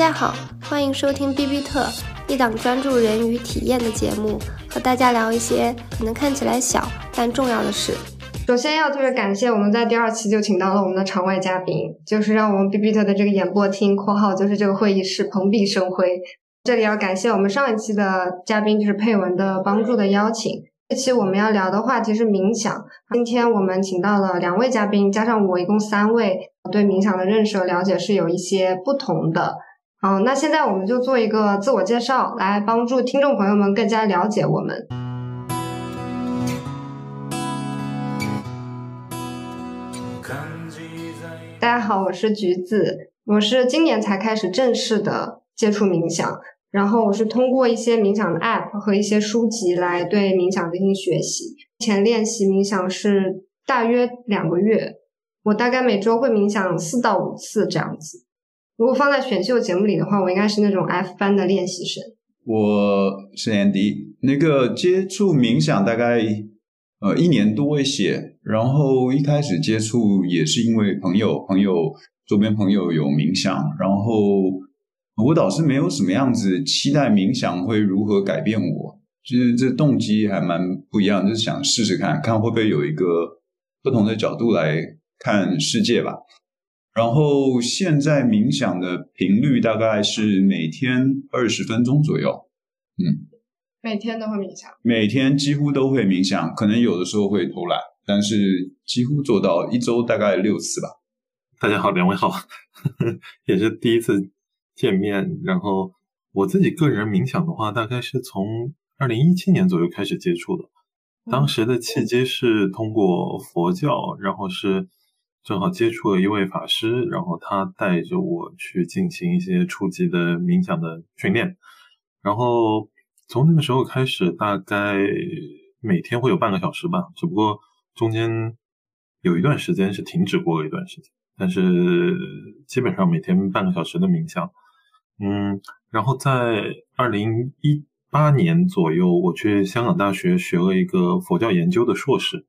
大家好，欢迎收听 B B 特，一档专注人与体验的节目，和大家聊一些可能看起来小但重要的事。首先要特别感谢我们在第二期就请到了我们的场外嘉宾，就是让我们 B B 特的这个演播厅（括号就是这个会议室）蓬荜生辉。这里要感谢我们上一期的嘉宾，就是佩文的帮助的邀请。这期我们要聊的话题是冥想。今天我们请到了两位嘉宾，加上我，一共三位，对冥想的认识和了解是有一些不同的。嗯，那现在我们就做一个自我介绍，来帮助听众朋友们更加了解我们。大家好，我是橘子，我是今年才开始正式的接触冥想。然后我是通过一些冥想的 App 和一些书籍来对冥想进行学习。目前练习冥想是大约两个月，我大概每周会冥想四到五次这样子。如果放在选秀节目里的话，我应该是那种 F 班的练习生。我是 Andy，那个接触冥想大概呃一年多一些，然后一开始接触也是因为朋友朋友周边朋友有冥想，然后。我倒是没有什么样子期待冥想会如何改变我，就是这动机还蛮不一样，就是想试试看看会不会有一个不同的角度来看世界吧。然后现在冥想的频率大概是每天二十分钟左右，嗯，每天都会冥想，每天几乎都会冥想，可能有的时候会偷懒，但是几乎做到一周大概六次吧。大家好，两位好，也是第一次。见面，然后我自己个人冥想的话，大概是从二零一七年左右开始接触的。当时的契机是通过佛教，然后是正好接触了一位法师，然后他带着我去进行一些初级的冥想的训练。然后从那个时候开始，大概每天会有半个小时吧，只不过中间有一段时间是停止过了一段时间，但是基本上每天半个小时的冥想。嗯，然后在二零一八年左右，我去香港大学学了一个佛教研究的硕士。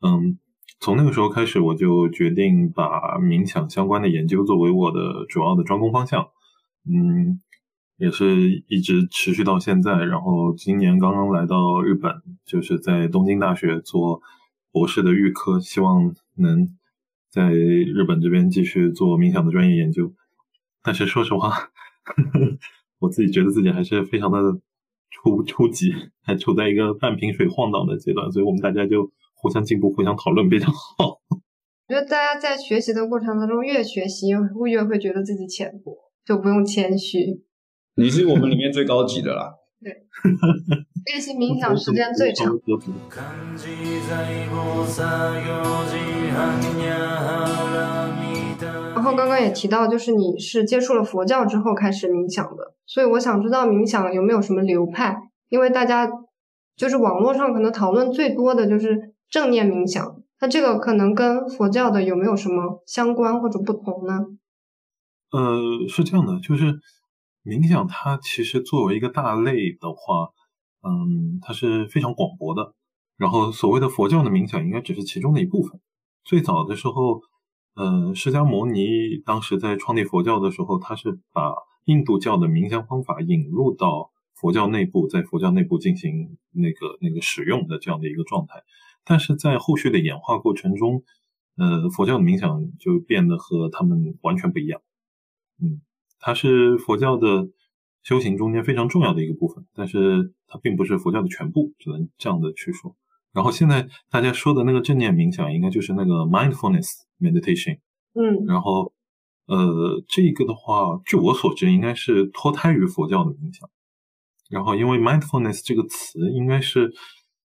嗯，从那个时候开始，我就决定把冥想相关的研究作为我的主要的专攻方向。嗯，也是一直持续到现在。然后今年刚刚来到日本，就是在东京大学做博士的预科，希望能在日本这边继续做冥想的专业研究。但是说实话。呵 呵我自己觉得自己还是非常的初初级，还处在一个半瓶水晃荡的阶段，所以我们大家就互相进步、互相讨论，比较好。我觉得大家在学习的过程当中，越学习越会觉得自己浅薄，就不用谦虚。你是我们里面最高级的啦。对，练习冥想时间最长。然后刚刚也提到，就是你是接触了佛教之后开始冥想的，所以我想知道冥想有没有什么流派？因为大家就是网络上可能讨论最多的就是正念冥想，那这个可能跟佛教的有没有什么相关或者不同呢？呃，是这样的，就是冥想它其实作为一个大类的话，嗯，它是非常广博的。然后所谓的佛教的冥想应该只是其中的一部分。最早的时候。呃，释迦牟尼当时在创立佛教的时候，他是把印度教的冥想方法引入到佛教内部，在佛教内部进行那个那个使用的这样的一个状态。但是在后续的演化过程中，呃，佛教的冥想就变得和他们完全不一样。嗯，它是佛教的修行中间非常重要的一个部分，但是它并不是佛教的全部，只能这样的去说。然后现在大家说的那个正念冥想，应该就是那个 mindfulness meditation。嗯，然后，呃，这个的话，据我所知，应该是脱胎于佛教的冥想。然后，因为 mindfulness 这个词，应该是，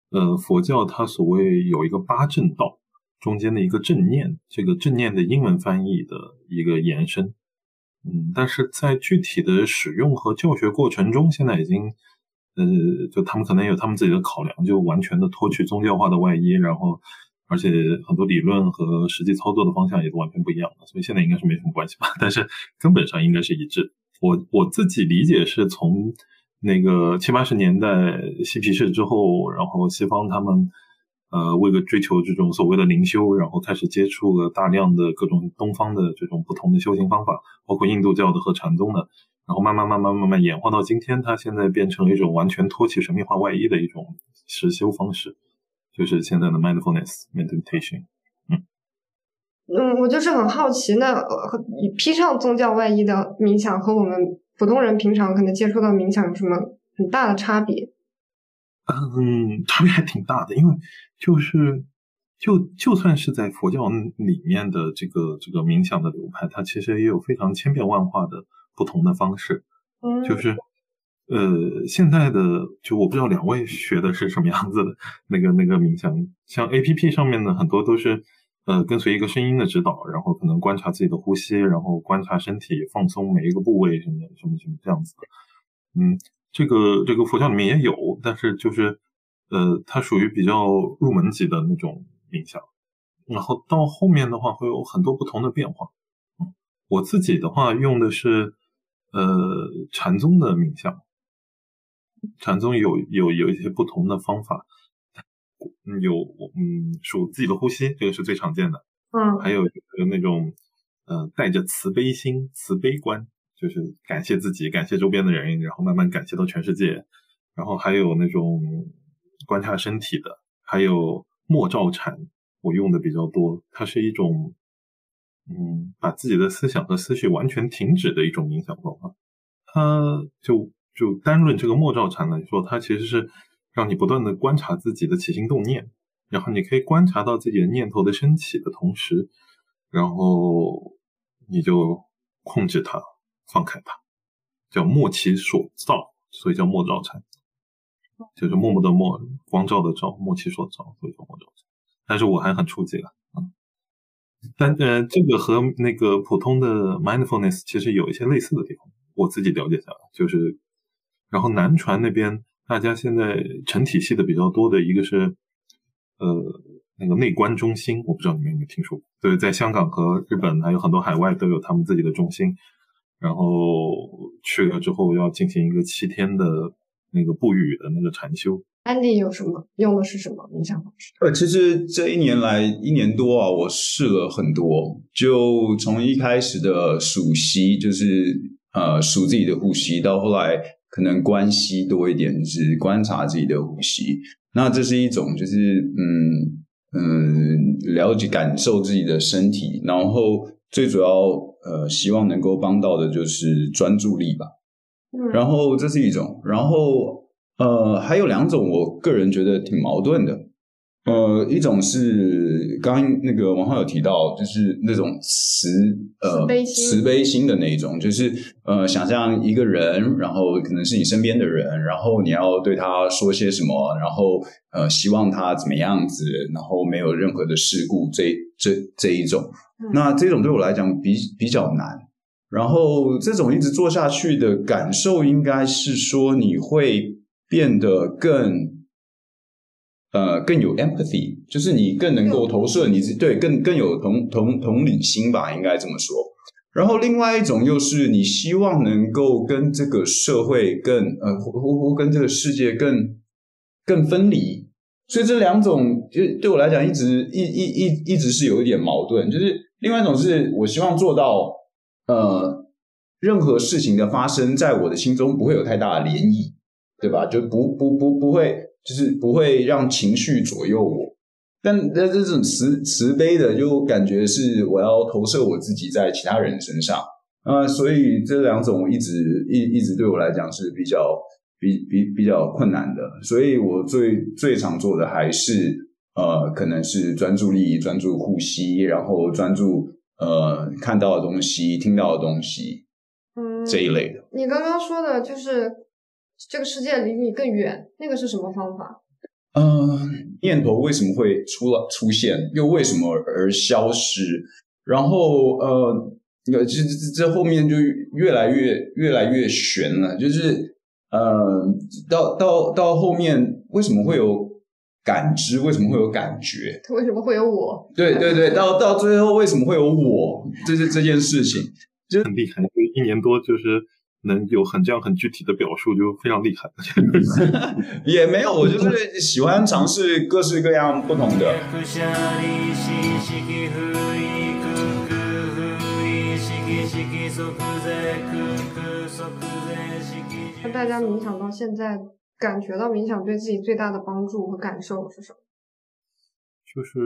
呃，佛教它所谓有一个八正道中间的一个正念，这个正念的英文翻译的一个延伸。嗯，但是在具体的使用和教学过程中，现在已经。呃，就他们可能有他们自己的考量，就完全的脱去宗教化的外衣，然后，而且很多理论和实际操作的方向也都完全不一样的，所以现在应该是没什么关系吧。但是根本上应该是一致。我我自己理解是从那个七八十年代嬉皮士之后，然后西方他们呃为了追求这种所谓的灵修，然后开始接触了大量的各种东方的这种不同的修行方法，包括印度教的和禅宗的。然后慢慢慢慢慢慢演化到今天，它现在变成了一种完全脱起神秘化外衣的一种实修方式，就是现在的 mindfulness meditation。嗯，我就是很好奇，那你披上宗教外衣的冥想和我们普通人平常可能接触到冥想有什么很大的差别？嗯，差别还挺大的，因为就是就就算是在佛教里面的这个这个冥想的流派，它其实也有非常千变万化的。不同的方式，嗯，就是，呃，现在的就我不知道两位学的是什么样子的那个那个冥想，像 A P P 上面的很多都是，呃，跟随一个声音的指导，然后可能观察自己的呼吸，然后观察身体放松每一个部位什么什么什么这样子的，嗯，这个这个佛教里面也有，但是就是，呃，它属于比较入门级的那种冥想，然后到后面的话会有很多不同的变化，嗯，我自己的话用的是。呃，禅宗的冥想，禅宗有有有一些不同的方法，有嗯数自己的呼吸，这个是最常见的，嗯，还有那种呃带着慈悲心、慈悲观，就是感谢自己、感谢周边的人，然后慢慢感谢到全世界，然后还有那种观察身体的，还有默照禅，我用的比较多，它是一种。嗯，把自己的思想和思绪完全停止的一种冥想方法，它就就单论这个默照禅来说，它其实是让你不断的观察自己的起心动念，然后你可以观察到自己的念头的升起的同时，然后你就控制它，放开它，叫莫其所造，所以叫莫照禅，就是默默的默，光照的照，莫其所照，所以叫莫照禅。但是我还很初级了。但呃，这个和那个普通的 mindfulness 其实有一些类似的地方。我自己了解下来，就是，然后南传那边大家现在成体系的比较多的一个是，呃，那个内观中心，我不知道你们有没有听说过？对，在香港和日本还有很多海外都有他们自己的中心，然后去了之后要进行一个七天的那个不语的那个禅修。安迪有什么用的是什么冥想方式？呃，其实这一年来一年多啊，我试了很多，就从一开始的数息，就是呃数自己的呼吸，到后来可能关系多一点，就是观察自己的呼吸。那这是一种，就是嗯嗯了解感受自己的身体，然后最主要呃希望能够帮到的就是专注力吧。嗯，然后这是一种，然后。呃，还有两种，我个人觉得挺矛盾的。呃，一种是刚刚那个王浩有提到，就是那种慈呃慈悲心的那种，就是呃想象一个人，然后可能是你身边的人，然后你要对他说些什么，然后呃希望他怎么样子，然后没有任何的事故，这这这一种，那这种对我来讲比比较难。然后这种一直做下去的感受，应该是说你会。变得更，呃，更有 empathy，就是你更能够投射你自己，对，更更有同同同理心吧，应该这么说。然后另外一种又是你希望能够跟这个社会更，呃，或或跟这个世界更更分离。所以这两种就对我来讲，一直一一一一直是有一点矛盾。就是另外一种是我希望做到，呃，任何事情的发生在我的心中不会有太大的涟漪。对吧？就不不不不会，就是不会让情绪左右我。但那这种慈慈悲的，就感觉是我要投射我自己在其他人身上啊。所以这两种一直一一直对我来讲是比较比比比较困难的。所以我最最常做的还是呃，可能是专注力、专注呼吸，然后专注呃看到的东西、听到的东西，嗯，这一类的。你刚刚说的就是。这个世界离你更远，那个是什么方法？嗯，念头为什么会出了出现，又为什么而消失？然后呃，这这这后面就越来越越来越悬了。就是呃，到到到后面为什么会有感知？为什么会有感觉？为什么会有我？对对对，到到最后为什么会有我？这是这件事情，就很厉害。一年多就是。能有很这样很具体的表述，就非常厉害。也没有，我就是喜欢尝试各式各样不同的。那大家冥想到现在，感觉到冥想对自己最大的帮助和感受是什么？就是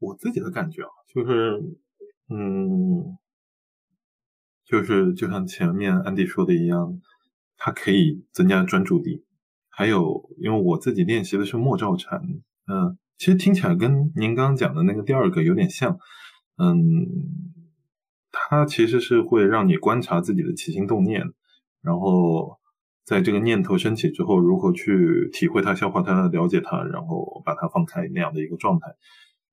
我自己的感觉啊，就是嗯，就是就像前面安迪说的一样，它可以增加专注力。还有，因为我自己练习的是莫照禅，嗯，其实听起来跟您刚刚讲的那个第二个有点像，嗯，它其实是会让你观察自己的起心动念，然后在这个念头升起之后，如何去体会它、消化它、了解它，然后把它放开那样的一个状态。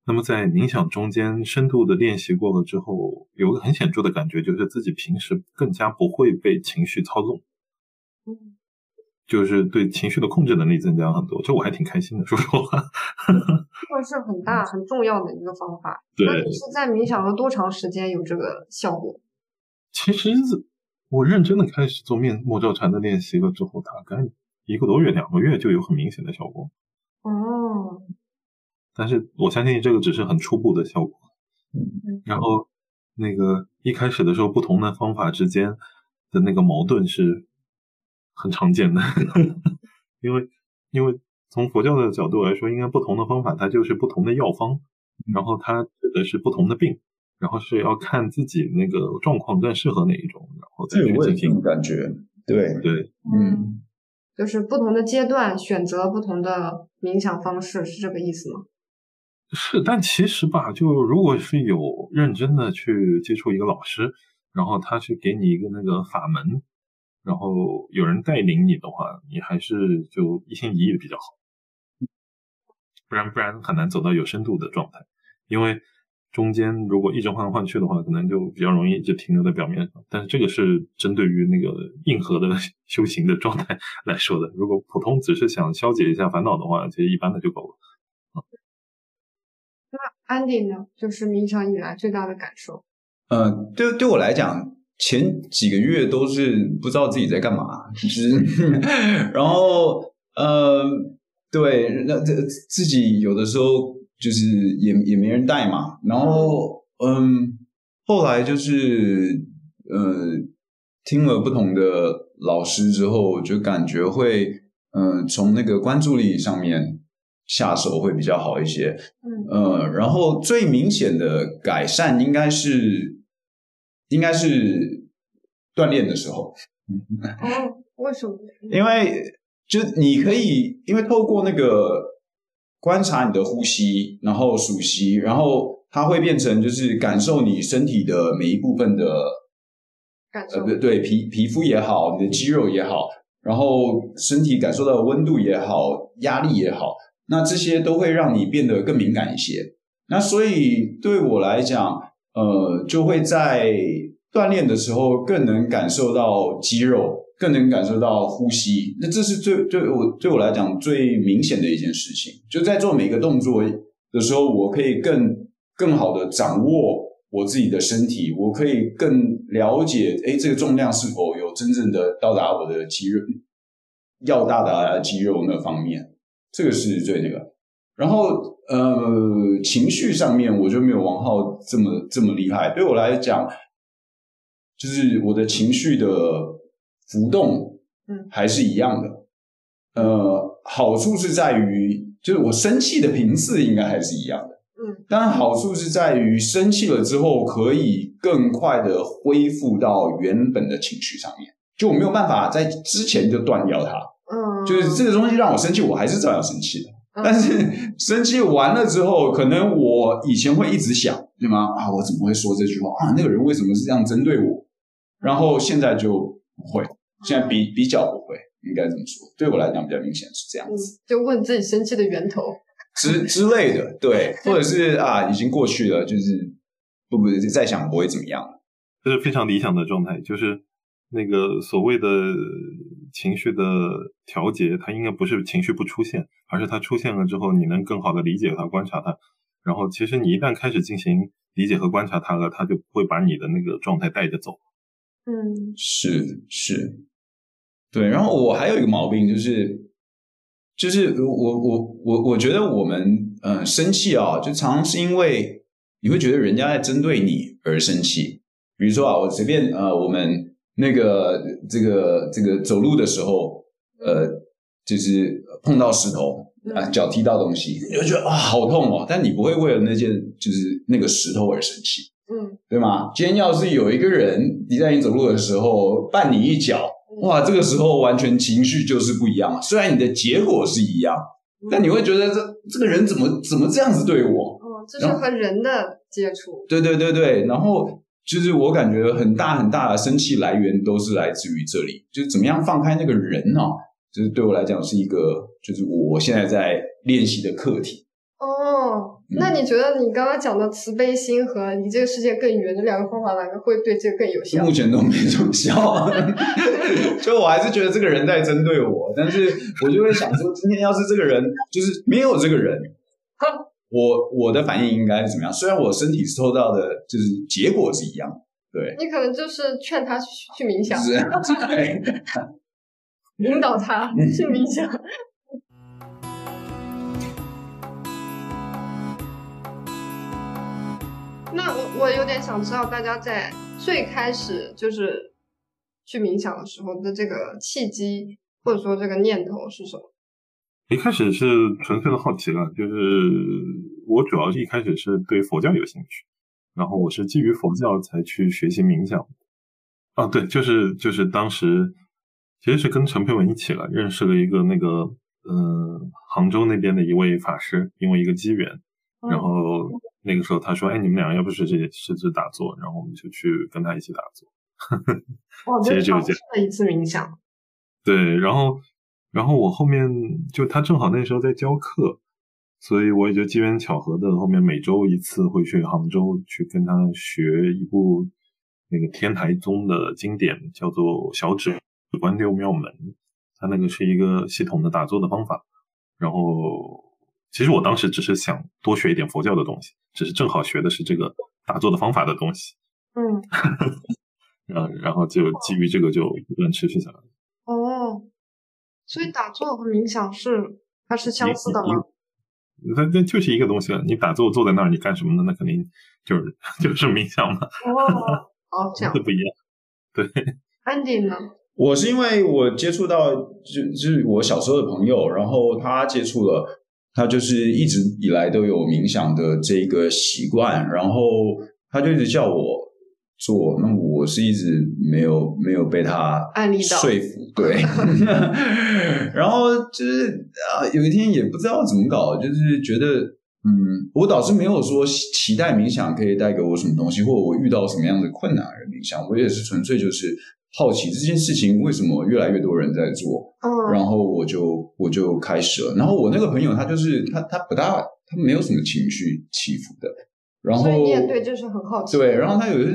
那么在冥想中间深度的练习过了之后，有个很显著的感觉，就是自己平时更加不会被情绪操纵。嗯。就是对情绪的控制能力增加很多，这我还挺开心的。说实话，这是很大很重要的一个方法。对，那你是在冥想了多长时间有这个效果？其实我认真的开始做面莫照禅的练习了之后，大概一个多月、两个月就有很明显的效果。哦，但是我相信这个只是很初步的效果。嗯，然后那个一开始的时候，不同的方法之间的那个矛盾是。很常见的，因为因为从佛教的角度来说，应该不同的方法它就是不同的药方，然后它指的是不同的病，然后是要看自己那个状况更适合哪一种，然后再去进行。感觉对对，嗯，就是不同的阶段选择不同的冥想方式，是这个意思吗？是，但其实吧，就如果是有认真的去接触一个老师，然后他去给你一个那个法门。然后有人带领你的话，你还是就一心一意的比较好，不然不然很难走到有深度的状态。因为中间如果一直换来换去的话，可能就比较容易就停留在表面上。但是这个是针对于那个硬核的 修行的状态来说的。如果普通只是想消解一下烦恼的话，其实一般的就够了。安迪呢？就是冥想以来最大的感受？呃，对对我来讲。前几个月都是不知道自己在干嘛，就是，然后呃，对，那这自己有的时候就是也也没人带嘛，然后嗯，后来就是呃，听了不同的老师之后，就感觉会嗯，从那个关注力上面下手会比较好一些，嗯，呃，然后最明显的改善应该是。应该是锻炼的时候。哦，为什么？因为就你可以，因为透过那个观察你的呼吸，然后数息，然后它会变成就是感受你身体的每一部分的感受。对，皮皮肤也好，你的肌肉也好，然后身体感受到温度也好，压力也好，那这些都会让你变得更敏感一些。那所以对我来讲。呃，就会在锻炼的时候更能感受到肌肉，更能感受到呼吸。那这是最对我对我来讲最明显的一件事情。就在做每个动作的时候，我可以更更好的掌握我自己的身体，我可以更了解，哎，这个重量是否有真正的到达我的肌肉要到达肌肉那方面。这个是最那个。然后，呃，情绪上面我就没有王浩这么这么厉害。对我来讲，就是我的情绪的浮动，嗯，还是一样的。呃，好处是在于，就是我生气的频次应该还是一样的，嗯。但好处是在于，生气了之后可以更快的恢复到原本的情绪上面，就我没有办法在之前就断掉它，嗯，就是这个东西让我生气，我还是照样生气的。但是 生气完了之后，可能我以前会一直想，对吗？啊，我怎么会说这句话啊？那个人为什么是这样针对我？然后现在就不会，现在比比较不会，应该这么说。对我来讲比较明显是这样子，就问自己生气的源头之之类的，对，或者是啊，已经过去了，就是不不再想不会怎么样了，这是非常理想的状态，就是。那个所谓的情绪的调节，它应该不是情绪不出现，而是它出现了之后，你能更好的理解它、观察它。然后，其实你一旦开始进行理解和观察它了，它就会把你的那个状态带着走。嗯，是是，对。然后我还有一个毛病，就是就是我我我我觉得我们嗯生气啊，就常常是因为你会觉得人家在针对你而生气。比如说啊，我随便呃，我们那个这个这个走路的时候，呃，就是碰到石头啊，脚踢到东西，你就觉得啊好痛哦，但你不会为了那件就是那个石头而生气，嗯，对吗？今天要是有一个人你在你走路的时候绊你一脚，哇，这个时候完全情绪就是不一样。虽然你的结果是一样，但你会觉得这这个人怎么怎么这样子对我？哦，这是和人的接触。对对对对，然后就是我感觉很大很大的生气来源都是来自于这里，就是怎么样放开那个人呢、就是对我来讲是一个，就是我现在在练习的课题。哦，嗯那你觉得你刚刚讲的慈悲心和离这个世界更远这两个方法，哪个会对这个更有效目？前都没什效，就我还是觉得这个人在针对我，但是我就会想说，今天要是这个人就是没有这个人，我我的反应应该是怎么样？虽然我身体受到的就是结果是一样，对，你可能就是劝他去 去冥想，是，对引导他去冥想。那我我有点想知道，大家在最开始就是去冥想的时候的这个契机，或者说这个念头是什么？一开始是纯粹的好奇了，就是我主要是一开始是对佛教有兴趣，然后我是基于佛教才去学习冥想。啊，对，就是就是当时其实是跟陈佩文一起了，认识了一个那个呃杭州那边的一位法师，因为一个机缘，然后那个时候他说，哎，你们俩要不是这试着打坐，然后我们就去跟他一起打坐。哇，其实就是这尝试了一次冥想。对，然后，然后我后面就他正好那时候在教课，所以我也就机缘巧合的后面每周一次会去杭州去跟他学一部那个天台宗的经典，叫做《小指观六妙门》，他那个是一个系统的打坐的方法。然后，其实我当时只是想多学一点佛教的东西，只是正好学的是这个打坐的方法的东西，嗯，然后 然后就基于这个就不断持续下来。哦，所以打坐和冥想是它是相似的吗？它这就是一个东西了。你打坐坐在那儿，你干什么呢？那肯定就是 就是冥想嘛，哦，哦，这样这。不一样。对，Andy 呢？我是因为我接触到就就是我小时候的朋友，然后他接触了，他就是一直以来都有冥想的这个习惯，然后他就一直叫我做，那我是一直没有没有被他说服，对，然后就是啊，有一天也不知道怎么搞，就是觉得嗯，我倒是没有说期待冥想可以带给我什么东西，或者我遇到什么样的困难而冥想，我也是纯粹就是好奇这件事情为什么越来越多人在做，嗯，然后我就我就开始了。然后我那个朋友他就是他他不大他没有什么情绪起伏的，然后所以你也对就是很好奇。对，然后他有一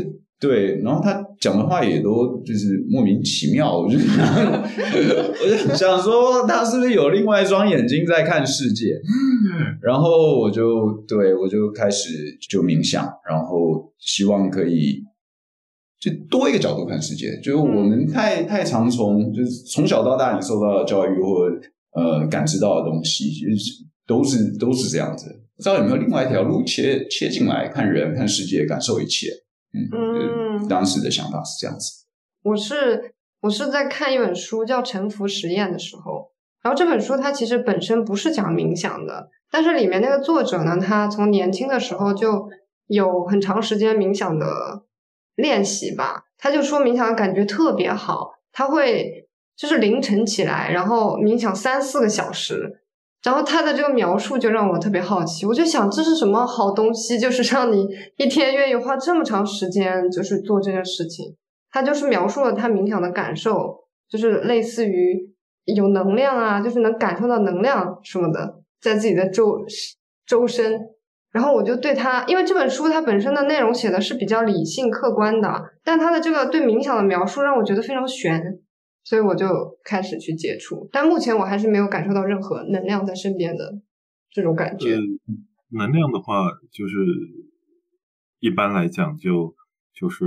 对，然后他讲的话也都就是莫名其妙，我就我就想说他是不是有另外一双眼睛在看世界？然后我就对我就开始就冥想，然后希望可以就多一个角度看世界。就是我们太太常从就是从小到大你受到的教育或呃感知到的东西，就是都是都是这样子。不知道有没有另外一条路切切进来看人、看世界、感受一切？嗯，当时的想法是这样子。我是我是在看一本书叫《沉浮实验》的时候，然后这本书它其实本身不是讲冥想的，但是里面那个作者呢，他从年轻的时候就有很长时间冥想的练习吧，他就说冥想的感觉特别好，他会就是凌晨起来，然后冥想三四个小时。然后他的这个描述就让我特别好奇，我就想这是什么好东西，就是让你一天愿意花这么长时间，就是做这件事情。他就是描述了他冥想的感受，就是类似于有能量啊，就是能感受到能量什么的，在自己的周周身。然后我就对他，因为这本书它本身的内容写的是比较理性客观的，但他的这个对冥想的描述让我觉得非常悬，所以我就开始去接触。但目前我还是没有感受到任何能量在身边的这种感觉。呃，能量的话，就是一般来讲就就是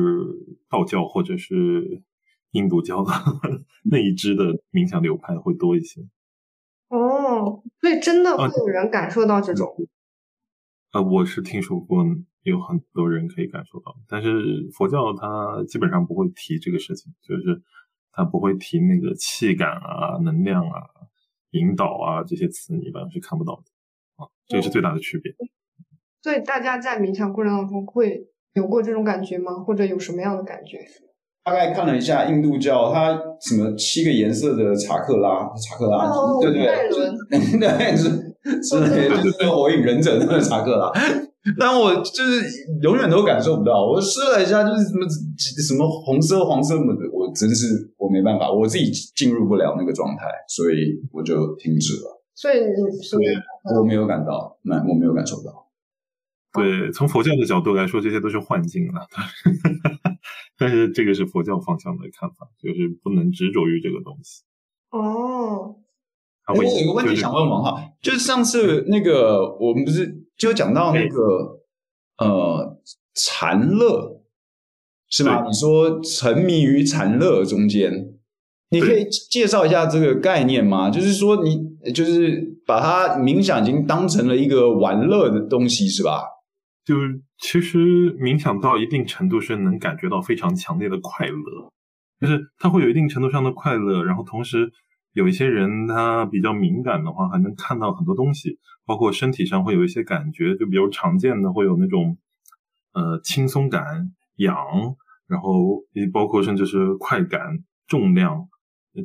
道教或者是印度教的 那一支的冥想流派会多一些。哦，所以真的会有人感受到这种。呃，我是听说过有很多人可以感受到。但是佛教它基本上不会提这个事情，就是它不会提那个气感啊、能量啊、引导啊这些词，你一般是看不到的啊，这个是最大的区别。所以大家在冥想过程当中会有过这种感觉吗？或者有什么样的感觉？大概看了一下印度教，它什么七个颜色的查克拉，查克拉，哦对对脉轮 对，是是就是火影忍者那个查克拉。但我就是永远都感受不到，我试了一下，就是什么什么红色、黄色什么的，我真是我没办法，我自己进入不了那个状态，所以我就停止了。所以你我没有感到，那我没有感受到。对，从佛教的角度来说，这些都是幻境了。但是这个是佛教方向的看法，就是不能执着于这个东西。哦，哎我有个问题想问王浩，就是上次那个我们不是就讲到那个呃禅乐是吗？你说沉迷于禅乐中间，你可以介绍一下这个概念吗？就是说你就是把它冥想已经当成了一个玩乐的东西是吧？就是其实冥想到一定程度是能感觉到非常强烈的快乐，就是它会有一定程度上的快乐，然后同时有一些人他比较敏感的话，还能看到很多东西，包括身体上会有一些感觉，就比如常见的会有那种呃轻松感、痒，然后也包括甚至是快感、重量、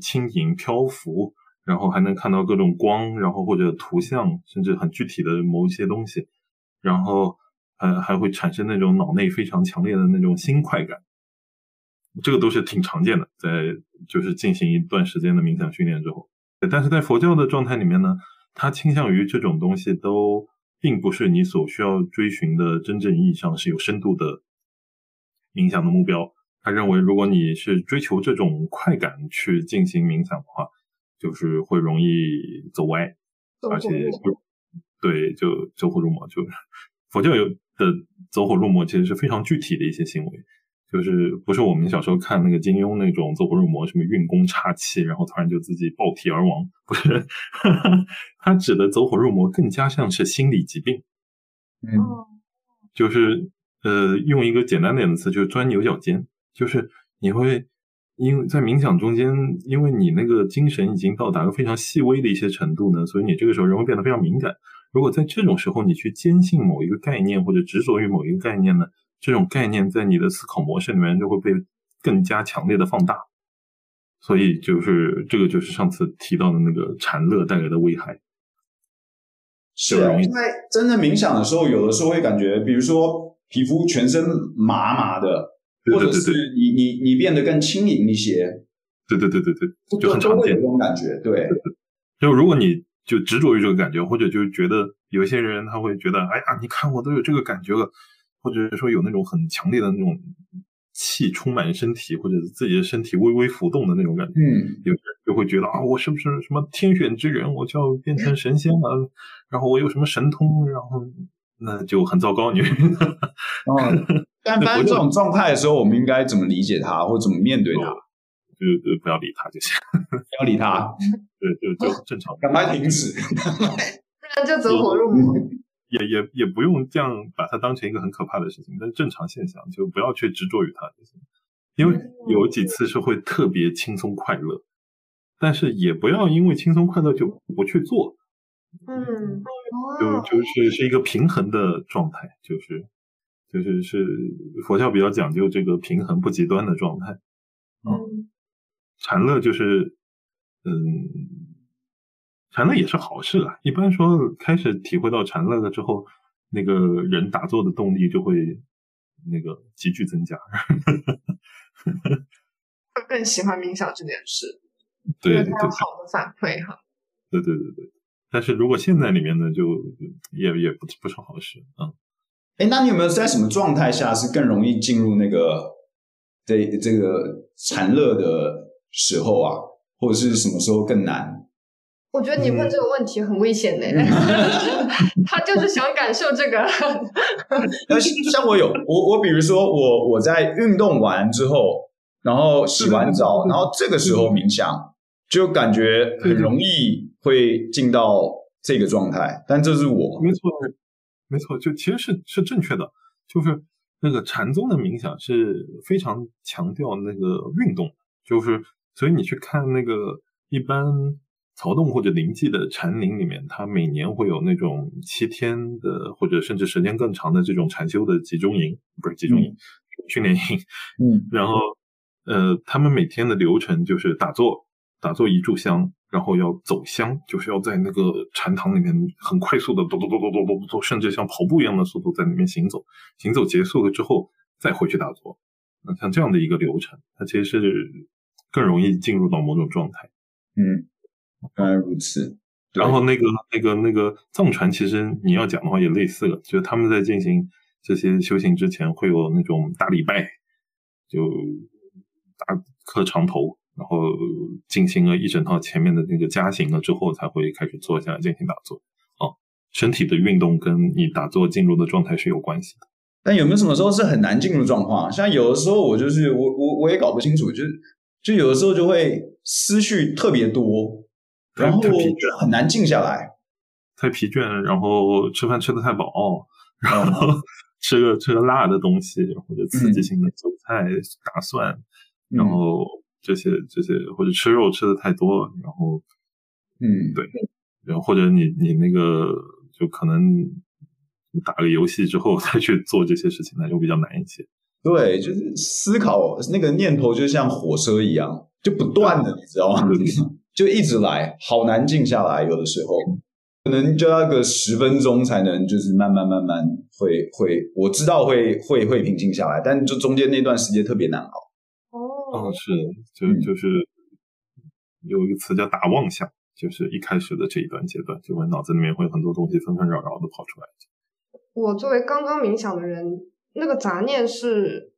轻盈、漂浮，然后还能看到各种光，然后或者图像，甚至很具体的某一些东西，然后。还还会产生那种脑内非常强烈的那种新快感，这个都是挺常见的，在就是进行一段时间的冥想训练之后。但是在佛教的状态里面呢，它倾向于这种东西都并不是你所需要追寻的真正意义上是有深度的冥想的目标。他认为，如果你是追求这种快感去进行冥想的话，就是会容易走歪，而且就对，就走火入魔。就佛教有的走火入魔，其实是非常具体的一些行为，就是不是我们小时候看那个金庸那种走火入魔，什么运功岔气，然后突然就自己爆体而亡，不是？他指的走火入魔更加像是心理疾病，嗯就是呃，用一个简单点的词，就是钻牛角尖，就是你会因为在冥想中间，因为你那个精神已经到达了非常细微的一些程度呢，所以你这个时候人会变得非常敏感。如果在这种时候你去坚信某一个概念或者执着于某一个概念呢，这种概念在你的思考模式里面就会被更加强烈的放大。所以就是这个就是上次提到的那个禅乐带来的危害。是啊，因为真正冥想的时候，有的时候会感觉，比如说皮肤全身麻麻的，对对对或者是你你你变得更轻盈一些，对对对对对，就很常见这。种感觉。对，就如果你就执着于这个感觉，或者就是觉得有一些人他会觉得，哎呀，你看我都有这个感觉了，或者说有那种很强烈的那种气充满身体，或者自己的身体微微浮动的那种感觉，嗯，有人就会觉得啊，我是不是什么天选之人，我就要变成神仙了，然后我有什么神通，然后那就很糟糕，你。哦，但 发生这种状态的时候，我们应该怎么理解他，或怎么面对他？就就不要理他就行，不要理他，对，就就正常。赶快停止。不然就走火入魔。也也也不用这样把它当成一个很可怕的事情，但是正常现象就不要去执着于它就行。因为有几次是会特别轻松快乐，但是也不要因为轻松快乐就不去做，嗯，就哦，就是是一个平衡的状态，就是就是是佛教比较讲究这个平衡不极端的状态。嗯禅乐就是，嗯，禅乐也是好事啊。一般说，开始体会到禅乐了之后，那个人打坐的动力就会那个急剧增加。会更喜欢冥想这件事，对对对好的反馈哈。对对对对。但是如果陷在里面呢，就也也不不是好事啊。哎，那你有没有在什么状态下是更容易进入那个这这个禅乐的时候啊，或者是什么时候更难？我觉得你问这个问题很危险的，他就是想感受这个。像我有我我比如说我我在运动完之后，然后洗完澡，然后这个时候冥想，就感觉很容易会进到这个状态，但这是我没错，没错，就其实是是正确的。就是那个禅宗的冥想是非常强调那个运动，就是所以你去看那个一般曹洞或者灵济的禅林里面，它每年会有那种七天的或者甚至时间更长的这种禅修的集中营，不是集中营，训练营。嗯，然后呃，他们每天的流程就是打坐，打坐一炷香。然后要走香，就是要在那个禅堂里面很快速的，甚至像跑步一样的速度在里面行走。行走结束了之后，再回去打坐。那像这样的一个流程，它其实是更容易进入到某种状态。嗯，原来如此。然后那个那个那个藏传，其实你要讲的话也类似了，就是他们在进行这些修行之前，会有那种大礼拜，就大磕长头。然后进行了一整套前面的那个加行了之后，才会开始坐下来进行打坐。哦，身体的运动跟你打坐进入的状态是有关系的。但有没有什么时候是很难进入状况？像有的时候我就是我我我也搞不清楚，就是就有的时候就会思绪特别多，然后很难静下来，太疲倦，然后吃饭吃的太饱，然后吃个吃个辣的东西或者刺激性的韭菜、大蒜，然后。这些这些或者吃肉吃的太多了，然后，嗯，对，然后或者你你那个就可能打个游戏之后 再去做这些事情，那就比较难一些。对，就是思考那个念头就像火车一样，就不断的，你知道吗？就一直来，好难静下来。有的时候可能就要个十分钟才能，就是慢慢慢慢会会，我知道会会会平静下来，但就中间那段时间特别难熬。哦，是，就就是有一个词叫打妄想，就是一开始的这一段阶段，就会脑子里面会很多东西纷纷扰扰的跑出来。我作为刚刚冥想的人，那个杂念是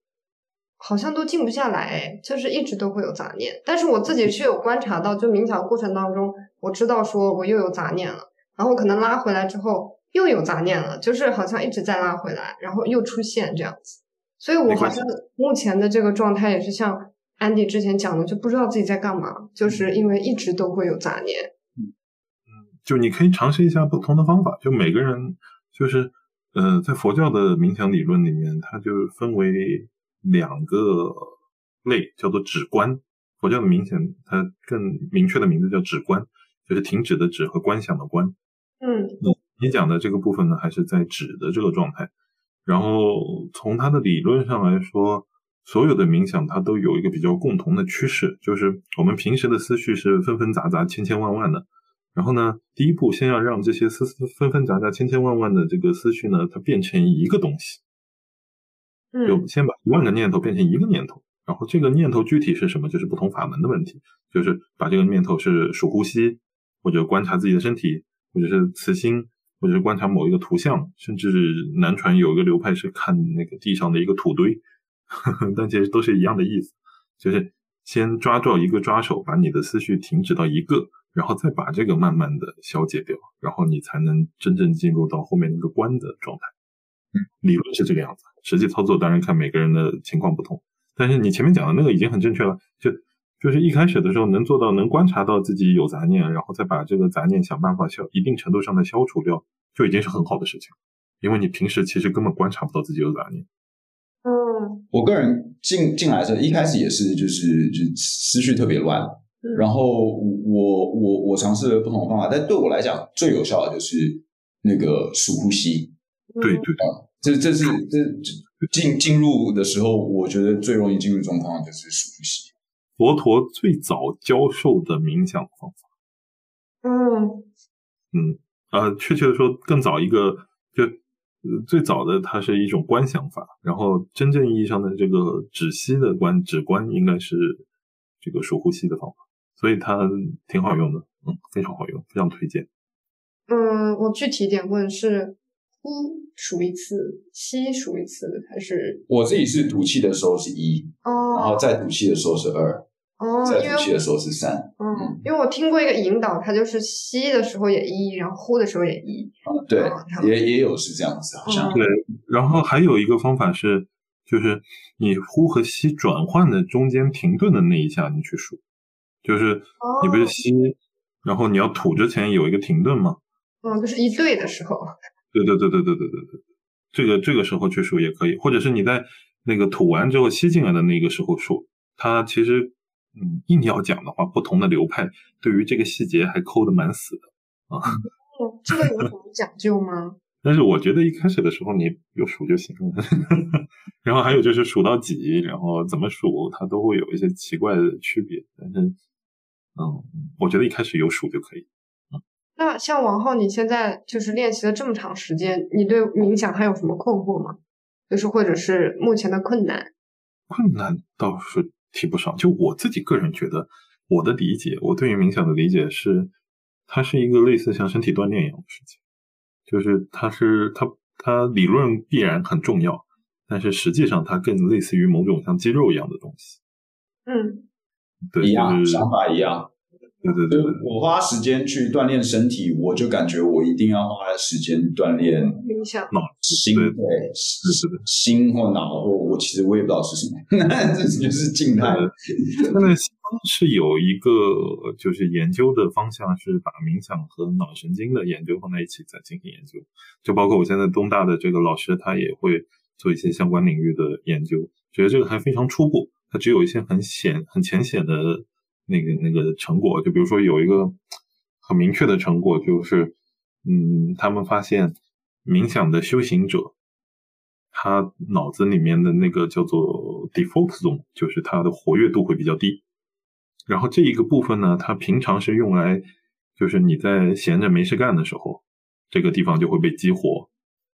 好像都静不下来，就是一直都会有杂念。但是我自己是有观察到，就冥想过程当中，我知道说我又有杂念了，然后可能拉回来之后又有杂念了，就是好像一直在拉回来，然后又出现这样子。所以我好像目前的这个状态也是像。安迪之前讲的，就不知道自己在干嘛，就是因为一直都会有杂念。嗯嗯，就你可以尝试一下不同的方法。就每个人，就是呃，在佛教的冥想理论里面，它就分为两个类，叫做止观。佛教的冥想，它更明确的名字叫止观，就是停止的止和观想的观。嗯，你讲的这个部分呢，还是在止的这个状态。然后从它的理论上来说。所有的冥想，它都有一个比较共同的趋势，就是我们平时的思绪是纷纷杂杂、千千万万的。然后呢，第一步先要让这些思思纷纷杂杂、千千万万的这个思绪呢，它变成一个东西。嗯，就先把一万个念头变成一个念头。然后这个念头具体是什么，就是不同法门的问题。就是把这个念头是数呼吸，或者观察自己的身体，或者是慈心，或者是观察某一个图像，甚至南传有一个流派是看那个地上的一个土堆。但其实都是一样的意思，就是先抓住一个抓手，把你的思绪停止到一个，然后再把这个慢慢的消解掉，然后你才能真正进入到后面那个观的状态。嗯，理论是这个样子，实际操作当然看每个人的情况不同。但是你前面讲的那个已经很正确了，就就是一开始的时候能做到能观察到自己有杂念，然后再把这个杂念想办法消一定程度上的消除掉，就已经是很好的事情。因为你平时其实根本观察不到自己有杂念。嗯，我个人进进来的时候，一开始也是就是就思绪特别乱，然后我我我尝试了不同的方法，但对我来讲最有效的就是那个数呼吸。对对，这这是这进进入的时候，我觉得最容易进入状况就是数呼吸。佛陀最早教授的冥想方法。嗯嗯呃，确切的说，更早一个就。最早的它是一种观想法，然后真正意义上的这个止息的观止观应该是这个数呼吸的方法，所以它挺好用的，嗯，非常好用，非常推荐。嗯，我具体点问是呼数一次，吸数一次，还是我自己是吐气的时候是一，哦，然后再吐气的时候是二。哦，在呼吸的时候是三。嗯，因为我听过一个引导，它就是吸的时候也一，然后呼的时候也一。啊对，也也有是这样子，好像。对，然后还有一个方法是，就是你呼和吸转换的中间停顿的那一下，你去数，就是你不是吸，然后你要吐之前有一个停顿吗？嗯，就是一对的时候。对对对对对对对对，这个这个时候去数也可以，或者是你在那个吐完之后吸进来的那个时候数。它其实，嗯，硬要讲的话，不同的流派对于这个细节还抠的蛮死的啊。哦，这个有什么讲究吗？但是我觉得一开始的时候你有数就行了，然后还有就是数到几，然后怎么数，它都会有一些奇怪的区别。但是，嗯，我觉得一开始有数就可以。那像王浩，你现在就是练习了这么长时间，你对冥想还有什么困惑吗？就是或者是目前的困难？困难倒是提不上。就我自己个人觉得，我的理解，我对于冥想的理解是，它是一个类似像身体锻炼一样的事情。就是它是它它理论必然很重要，但是实际上它更类似于某种像肌肉一样的东西。嗯，对，一样，想法一样。对对对，我花时间去锻炼身体，我就感觉我一定要花时间锻炼冥想、脑、心，对，是是。的，心或脑或我其实我也不知道是什么，那 这就是静态。那是有一个就是研究的方向是把冥想和脑神经的研究放在一起再进行研究，就包括我现在东大的这个老师他也会做一些相关领域的研究，觉得这个还非常初步，它只有一些很显很浅显的。那个那个成果，就比如说有一个很明确的成果，就是嗯，他们发现冥想的修行者，他脑子里面的那个叫做 default zone，就是他的活跃度会比较低。然后这一个部分呢，它平常是用来，就是你在闲着没事干的时候，这个地方就会被激活。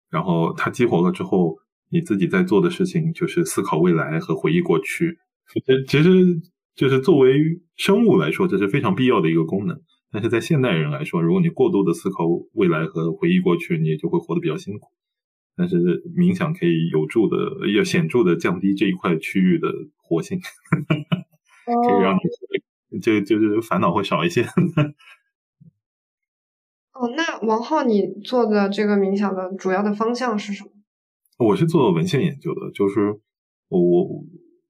然后它激活了之后，你自己在做的事情就是思考未来和回忆过去。其实。就是作为生物来说，这是非常必要的一个功能。但是在现代人来说，如果你过度的思考未来和回忆过去，你也就会活得比较辛苦。但是冥想可以有助的、要显著的降低这一块区域的活性，可以让你就就是烦恼会少一些。哦，那王浩，你做的这个冥想的主要的方向是什么？我是做文献研究的，就是我。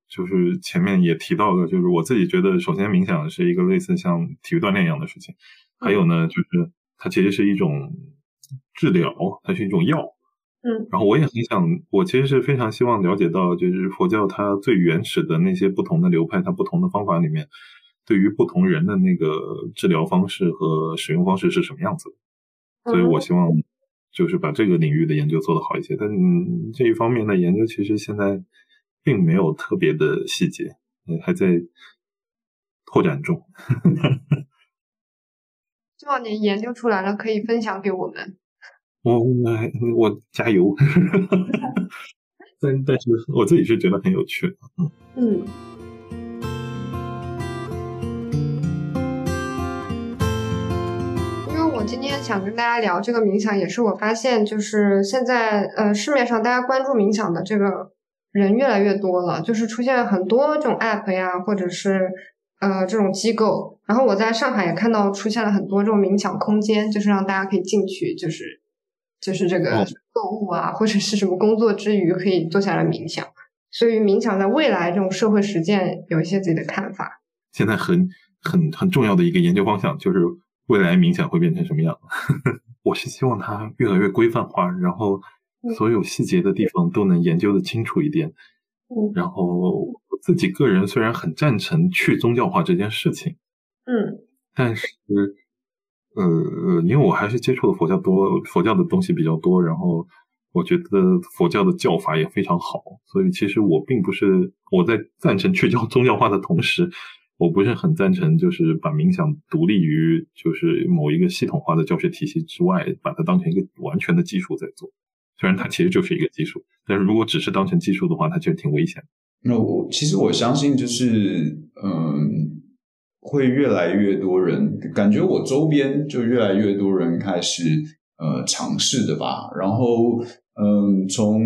就是前面也提到了，就是我自己觉得，首先冥想是一个类似像体育锻炼一样的事情，还有呢，就是它其实是一种治疗，它是一种药。嗯，然后我也很想，我其实是非常希望了解到，就是佛教它最原始的那些不同的流派，它不同的方法里面，对于不同人的那个治疗方式和使用方式是什么样子的。所以我希望就是把这个领域的研究做得好一些，但这一方面的研究其实现在。并没有特别的细节，还在拓展中。希望你研究出来了，可以分享给我们。我我加油。但但是我自己是觉得很有趣。嗯嗯。因为我今天想跟大家聊这个冥想，也是我发现，就是现在呃市面上大家关注冥想的这个。人越来越多了，就是出现了很多这种 app 呀，或者是呃这种机构。然后我在上海也看到出现了很多这种冥想空间，就是让大家可以进去，就是就是这个购物啊，或者是什么工作之余可以坐下来冥想。所以冥想在未来这种社会实践有一些自己的看法。现在很很很重要的一个研究方向就是未来冥想会变成什么样？我是希望它越来越规范化，然后。所有细节的地方都能研究的清楚一点，然后自己个人虽然很赞成去宗教化这件事情，嗯，但是，呃，因为我还是接触的佛教多，佛教的东西比较多，然后我觉得佛教的教法也非常好，所以其实我并不是我在赞成去教 宗教化的同时，我不是很赞成就是把冥想独立于就是某一个系统化的教学体系之外，把它当成一个完全的技术在做。虽然它其实就是一个技术，但是如果只是当成技术的话，它其实挺危险。那我其实我相信，就是嗯，会越来越多人感觉我周边就越来越多人开始呃尝试的吧。然后嗯，从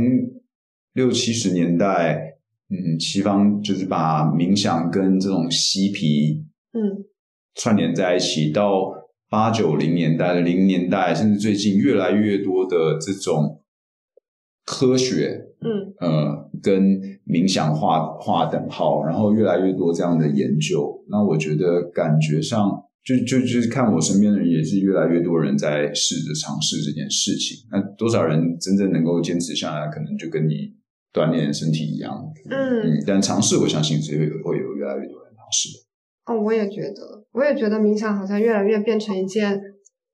六七十年代，嗯，西方就是把冥想跟这种嬉皮嗯串联在一起，到八九零年代的零年代，甚至最近越来越多的这种。科学，嗯，呃，跟冥想划划等号，然后越来越多这样的研究，那我觉得感觉上就就就是看我身边的人，也是越来越多人在试着尝试这件事情。那多少人真正能够坚持下来，可能就跟你锻炼身体一样。嗯嗯，但尝试，我相信是会有会有越来越多人尝试的。哦，我也觉得，我也觉得冥想好像越来越变成一件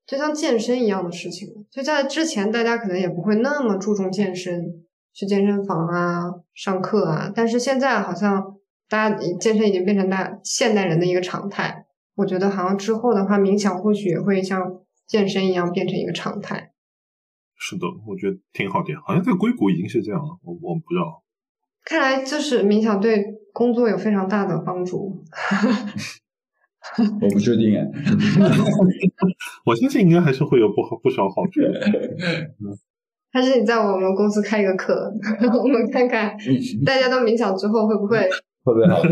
就像健身一样的事情。就在之前，大家可能也不会那么注重健身，去健身房啊、上课啊，但是现在好像大家健身已经变成大现代人的一个常态。我觉得好像之后的话，冥想或许也会像健身一样变成一个常态。是的，我觉得挺好的，好像在硅谷已经是这样了，我我不知道。看来就是冥想对工作有非常大的帮助。我不确定哎，我相信应该还是会有不好不少好处。还是你在我们公司开一个课，我们看看大家都冥想之后会不会会不会好？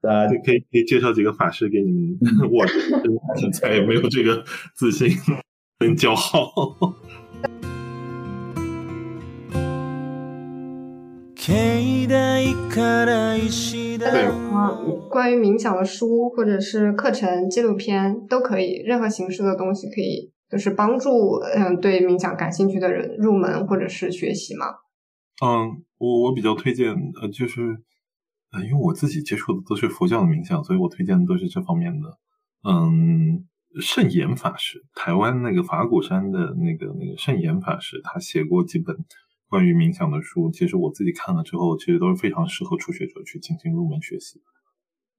大家可以可以介绍几个法师给你们，我现在也没有这个自信跟骄傲。大家有什么关于冥想的书或者是课程、纪录片都可以，任何形式的东西可以，就是帮助嗯对冥想感兴趣的人入门或者是学习嘛。嗯，我我比较推荐呃，就是呃，因为我自己接触的都是佛教的冥想，所以我推荐的都是这方面的。嗯，圣严法师，台湾那个法鼓山的那个那个圣严法师，他写过几本关于冥想的书，其实我自己看了之后，其实都是非常适合初学者去进行入门学习。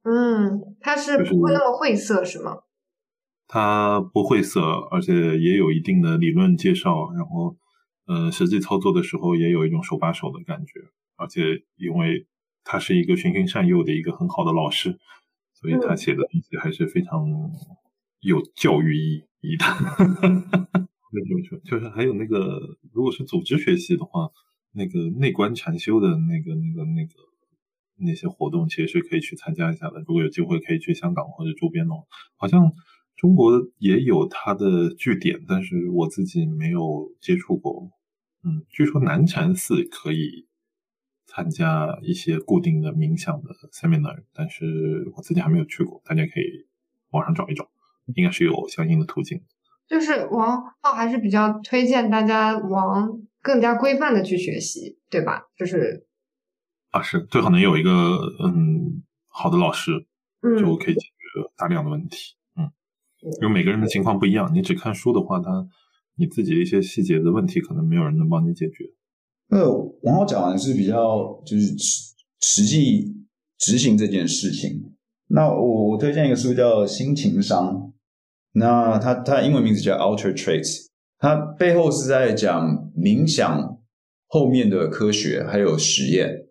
嗯，它是不会那么晦涩是吗？它不晦涩，而且也有一定的理论介绍，然后呃，实际操作的时候也有一种手把手的感觉，而且因为他是一个循循善诱的一个很好的老师，所以他写的东西还是非常有教育意义的。就是就是还有那个，如果是组织学习的话，那个内观禅修的那个那个那个那些活动，其实是可以去参加一下的。如果有机会，可以去香港或者周边哦。好像中国也有它的据点，但是我自己没有接触过。嗯，据说南禅寺可以参加一些固定的冥想的 seminar，但是我自己还没有去过。大家可以网上找一找，应该是有相应的途径。就是王浩还是比较推荐大家往更加规范的去学习，对吧？就是啊，是最好能有一个嗯好的老师，嗯就可以解决大量的问题。嗯，因为每个人的情况不一样，你只看书的话，他你自己的一些细节的问题，可能没有人能帮你解决。那王浩讲的是比较就是实实际执行这件事情。那我我推荐一个书叫《新情商》，那它它英文名字叫 Ultra Traits，它背后是在讲冥想后面的科学还有实验。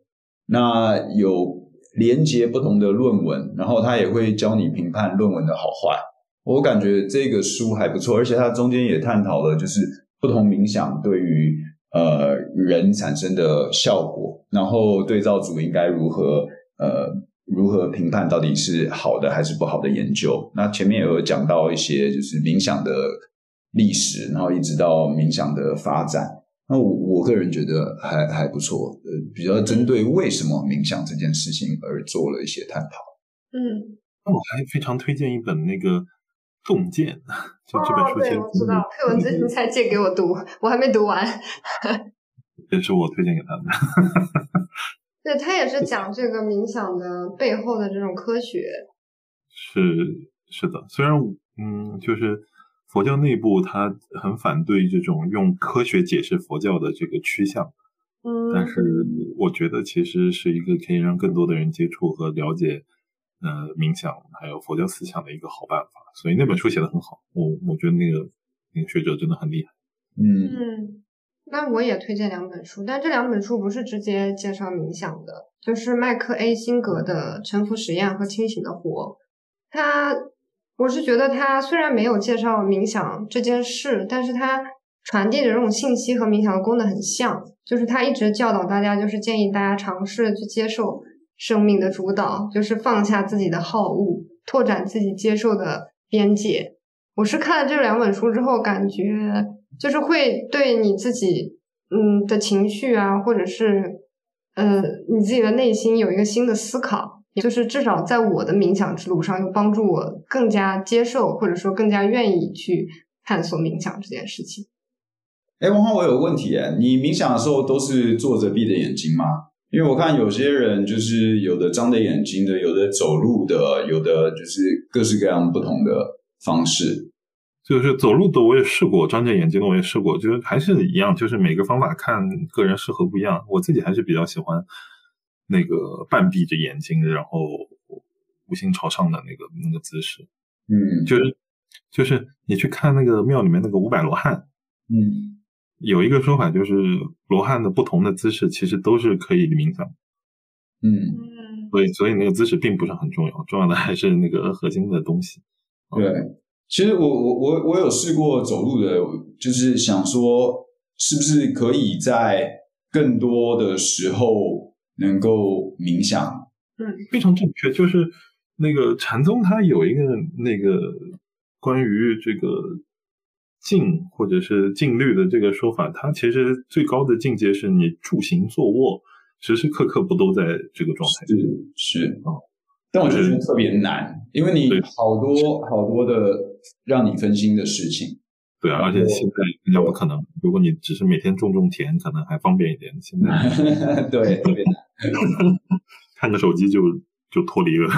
那有连接不同的论文，然后它也会教你评判论文的好坏。我感觉这个书还不错，而且它中间也探讨了就是不同冥想对于呃人产生的效果，然后对照组应该如何呃如何评判到底是好的还是不好的研究。那前面也有讲到一些就是冥想的历史，然后一直到冥想的发展。那我我个人觉得还还不错，呃，比较针对为什么冥想这件事情而做了一些探讨。嗯，那我还非常推荐一本那个《洞见》，就这本哦，对，书其实我知道，佩文最近才借给我读，我还没读完。也是我推荐给他们的。对他也是讲这个冥想的背后的这种科学。是是的，虽然嗯，就是佛教内部他很反对这种用科学解释佛教的这个趋向，嗯，但是我觉得其实是一个可以让更多的人接触和了解呃冥想还有佛教思想的一个好办法。所以那本书写的很好，我我觉得那个那个学者真的很厉害。嗯嗯，那我也推荐两本书，但这两本书不是直接介绍冥想的，就是麦克 A 辛格的《沉浮实验》和《清醒的活》。他，我是觉得他虽然没有介绍冥想这件事，但是他传递的这种信息和冥想的功能很像，就是他一直教导大家，就是建议大家尝试去接受生命的主导，就是放下自己的好恶，拓展自己接受的边界。我是看了这两本书之后，感觉就是会对你自己嗯的情绪啊，或者是呃你自己的内心有一个新的思考。就是至少在我的冥想之路上，又帮助我更加接受，或者说更加愿意去探索冥想这件事情。哎，王浩，我有个问题哎，你冥想的时候都是坐着闭着眼睛吗？因为我看有些人就是有的张着眼睛的，有的走路的，有的就是各式各样不同的方式。就是走路的我也试过，张着眼睛的我也试过，就是还是一样，就是每个方法看个人适合不一样。我自己还是比较喜欢那个半闭着眼睛，然后无心朝上的那个那个姿势。嗯，就是就是你去看那个庙里面那个五百罗汉，嗯。有一个说法就是，罗汉的不同的姿势其实都是可以冥想。嗯，所以所以那个姿势并不是很重要，重要的还是那个核心的东西。对，其实我我我我有试过走路的，就是想说，是不是可以在更多的时候能够冥想？嗯，非常正确。就是那个禅宗，它有一个那个关于这个。静或者是静虑的这个说法，它其实最高的境界是你住行坐卧时时刻刻不都在这个状态。是是啊，但我觉得特别难，因为你好多好多的让你分心的事情。对啊，而且现在较不可能。如果你只是每天种种田，可能还方便一点。现在 对特别难，看个手机就就脱离了。